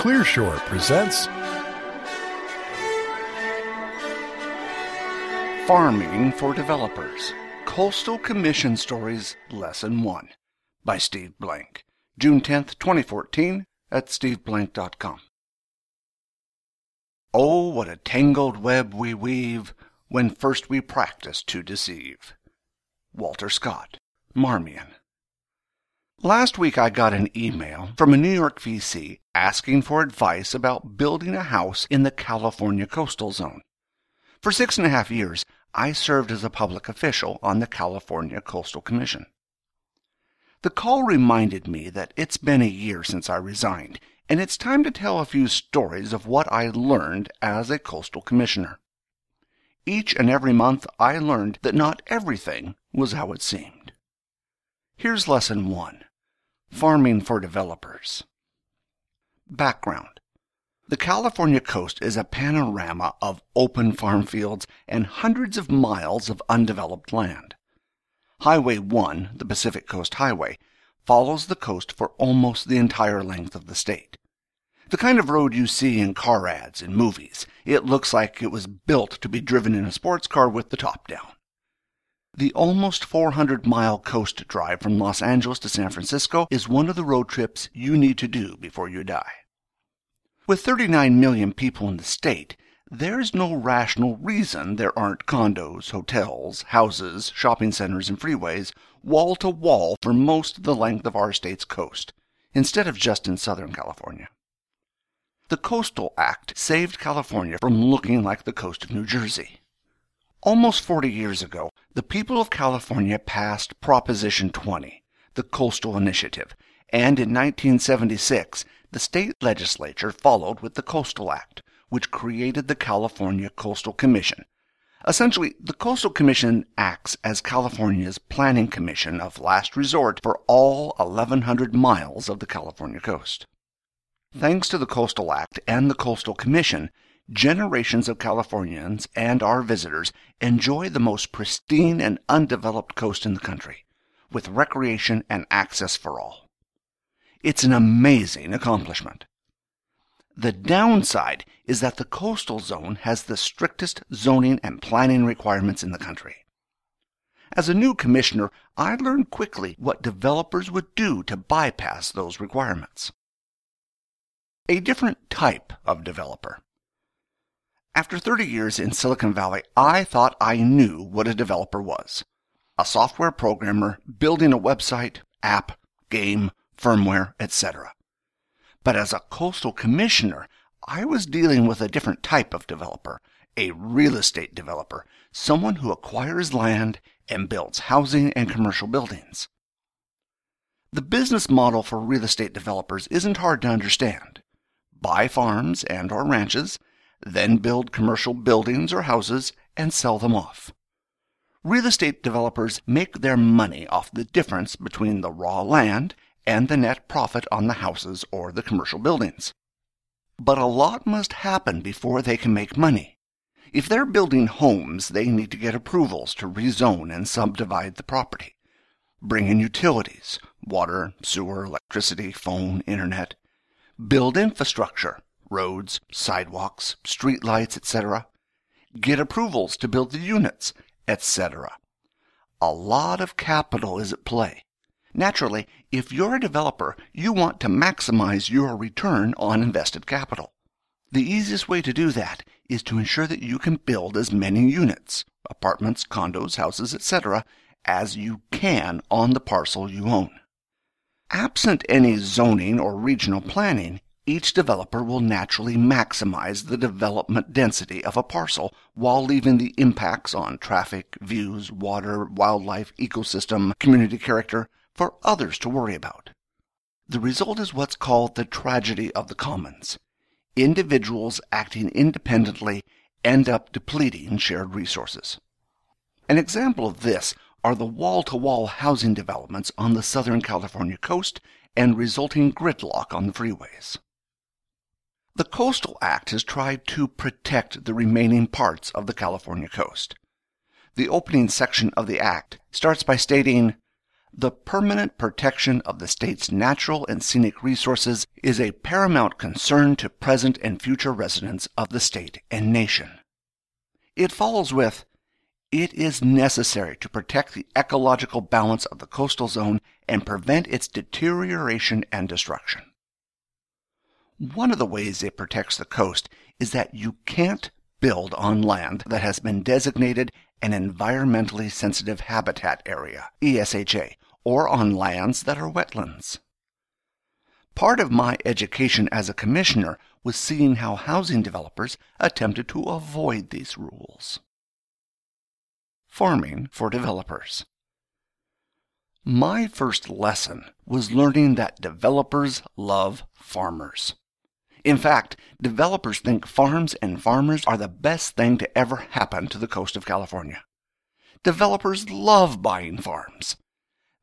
Clearshore presents Farming for Developers Coastal Commission Stories Lesson 1 by Steve Blank. June 10th, 2014 at steveblank.com. Oh, what a tangled web we weave when first we practice to deceive. Walter Scott, Marmion. Last week I got an email from a New York VC asking for advice about building a house in the California coastal zone. For six and a half years, I served as a public official on the California Coastal Commission. The call reminded me that it's been a year since I resigned, and it's time to tell a few stories of what I learned as a coastal commissioner. Each and every month I learned that not everything was how it seemed. Here's lesson one Farming for Developers. Background The California coast is a panorama of open farm fields and hundreds of miles of undeveloped land. Highway 1, the Pacific Coast Highway, follows the coast for almost the entire length of the state. The kind of road you see in car ads and movies. It looks like it was built to be driven in a sports car with the top down. The almost 400 mile coast drive from Los Angeles to San Francisco is one of the road trips you need to do before you die. With 39 million people in the state, there's no rational reason there aren't condos, hotels, houses, shopping centers, and freeways wall to wall for most of the length of our state's coast, instead of just in Southern California. The Coastal Act saved California from looking like the coast of New Jersey. Almost 40 years ago, the people of California passed Proposition 20, the Coastal Initiative, and in 1976, the state legislature followed with the Coastal Act, which created the California Coastal Commission. Essentially, the Coastal Commission acts as California's planning commission of last resort for all 1,100 miles of the California coast. Thanks to the Coastal Act and the Coastal Commission, generations of Californians and our visitors enjoy the most pristine and undeveloped coast in the country, with recreation and access for all. It's an amazing accomplishment. The downside is that the coastal zone has the strictest zoning and planning requirements in the country. As a new commissioner, I learned quickly what developers would do to bypass those requirements. A different type of developer. After 30 years in Silicon Valley, I thought I knew what a developer was. A software programmer building a website, app, game, firmware, etc. But as a coastal commissioner, I was dealing with a different type of developer, a real estate developer, someone who acquires land and builds housing and commercial buildings. The business model for real estate developers isn't hard to understand. Buy farms and or ranches, then build commercial buildings or houses and sell them off. Real estate developers make their money off the difference between the raw land and the net profit on the houses or the commercial buildings. But a lot must happen before they can make money. If they're building homes, they need to get approvals to rezone and subdivide the property. Bring in utilities, water, sewer, electricity, phone, internet. Build infrastructure, roads, sidewalks, street lights, etc. Get approvals to build the units, etc. A lot of capital is at play. Naturally, if you're a developer, you want to maximize your return on invested capital. The easiest way to do that is to ensure that you can build as many units, apartments, condos, houses, etc., as you can on the parcel you own. Absent any zoning or regional planning, each developer will naturally maximize the development density of a parcel while leaving the impacts on traffic, views, water, wildlife, ecosystem, community character, for others to worry about. The result is what's called the tragedy of the commons. Individuals acting independently end up depleting shared resources. An example of this are the wall to wall housing developments on the Southern California coast and resulting gridlock on the freeways. The Coastal Act has tried to protect the remaining parts of the California coast. The opening section of the Act starts by stating the permanent protection of the state's natural and scenic resources is a paramount concern to present and future residents of the state and nation. It follows with, it is necessary to protect the ecological balance of the coastal zone and prevent its deterioration and destruction. One of the ways it protects the coast is that you can't build on land that has been designated an environmentally sensitive habitat area, ESHA, or on lands that are wetlands. Part of my education as a commissioner was seeing how housing developers attempted to avoid these rules. Farming for developers. My first lesson was learning that developers love farmers. In fact, developers think farms and farmers are the best thing to ever happen to the coast of California. Developers love buying farms.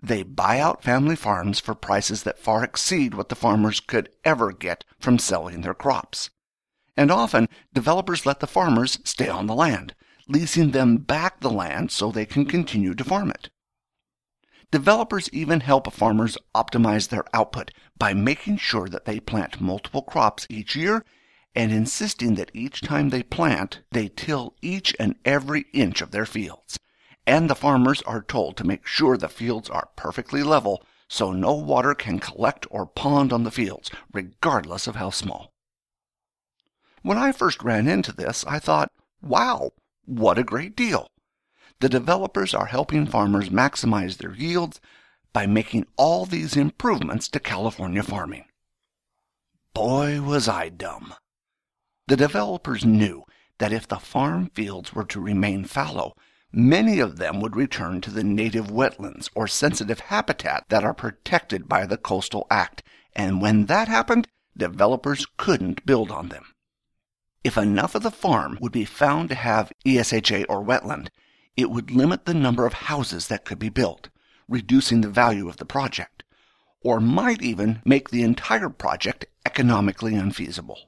They buy out family farms for prices that far exceed what the farmers could ever get from selling their crops. And often, developers let the farmers stay on the land, leasing them back the land so they can continue to farm it. Developers even help farmers optimize their output by making sure that they plant multiple crops each year and insisting that each time they plant, they till each and every inch of their fields. And the farmers are told to make sure the fields are perfectly level so no water can collect or pond on the fields, regardless of how small. When I first ran into this, I thought, wow, what a great deal! The developers are helping farmers maximize their yields by making all these improvements to California farming. Boy, was I dumb. The developers knew that if the farm fields were to remain fallow, many of them would return to the native wetlands or sensitive habitat that are protected by the Coastal Act, and when that happened, developers couldn't build on them. If enough of the farm would be found to have ESHA or wetland, it would limit the number of houses that could be built, reducing the value of the project, or might even make the entire project economically unfeasible.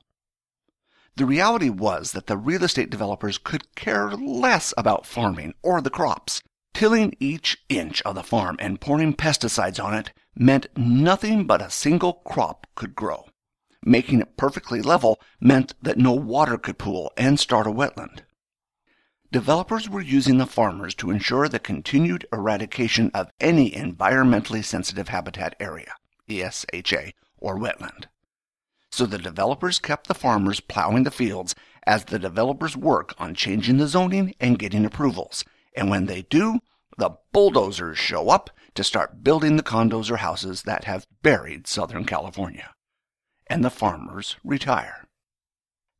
The reality was that the real estate developers could care less about farming or the crops. Tilling each inch of the farm and pouring pesticides on it meant nothing but a single crop could grow. Making it perfectly level meant that no water could pool and start a wetland developers were using the farmers to ensure the continued eradication of any environmentally sensitive habitat area, ESHA, or wetland. So the developers kept the farmers plowing the fields as the developers work on changing the zoning and getting approvals. And when they do, the bulldozers show up to start building the condos or houses that have buried Southern California. And the farmers retire.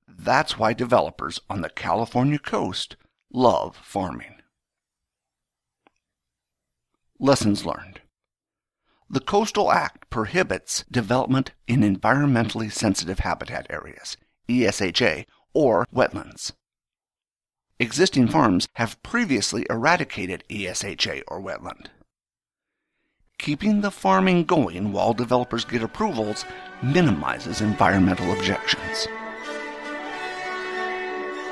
That's why developers on the California coast love farming. Lessons learned. The Coastal Act prohibits development in environmentally sensitive habitat areas, ESHA, or wetlands. Existing farms have previously eradicated ESHA or wetland. Keeping the farming going while developers get approvals minimizes environmental objections.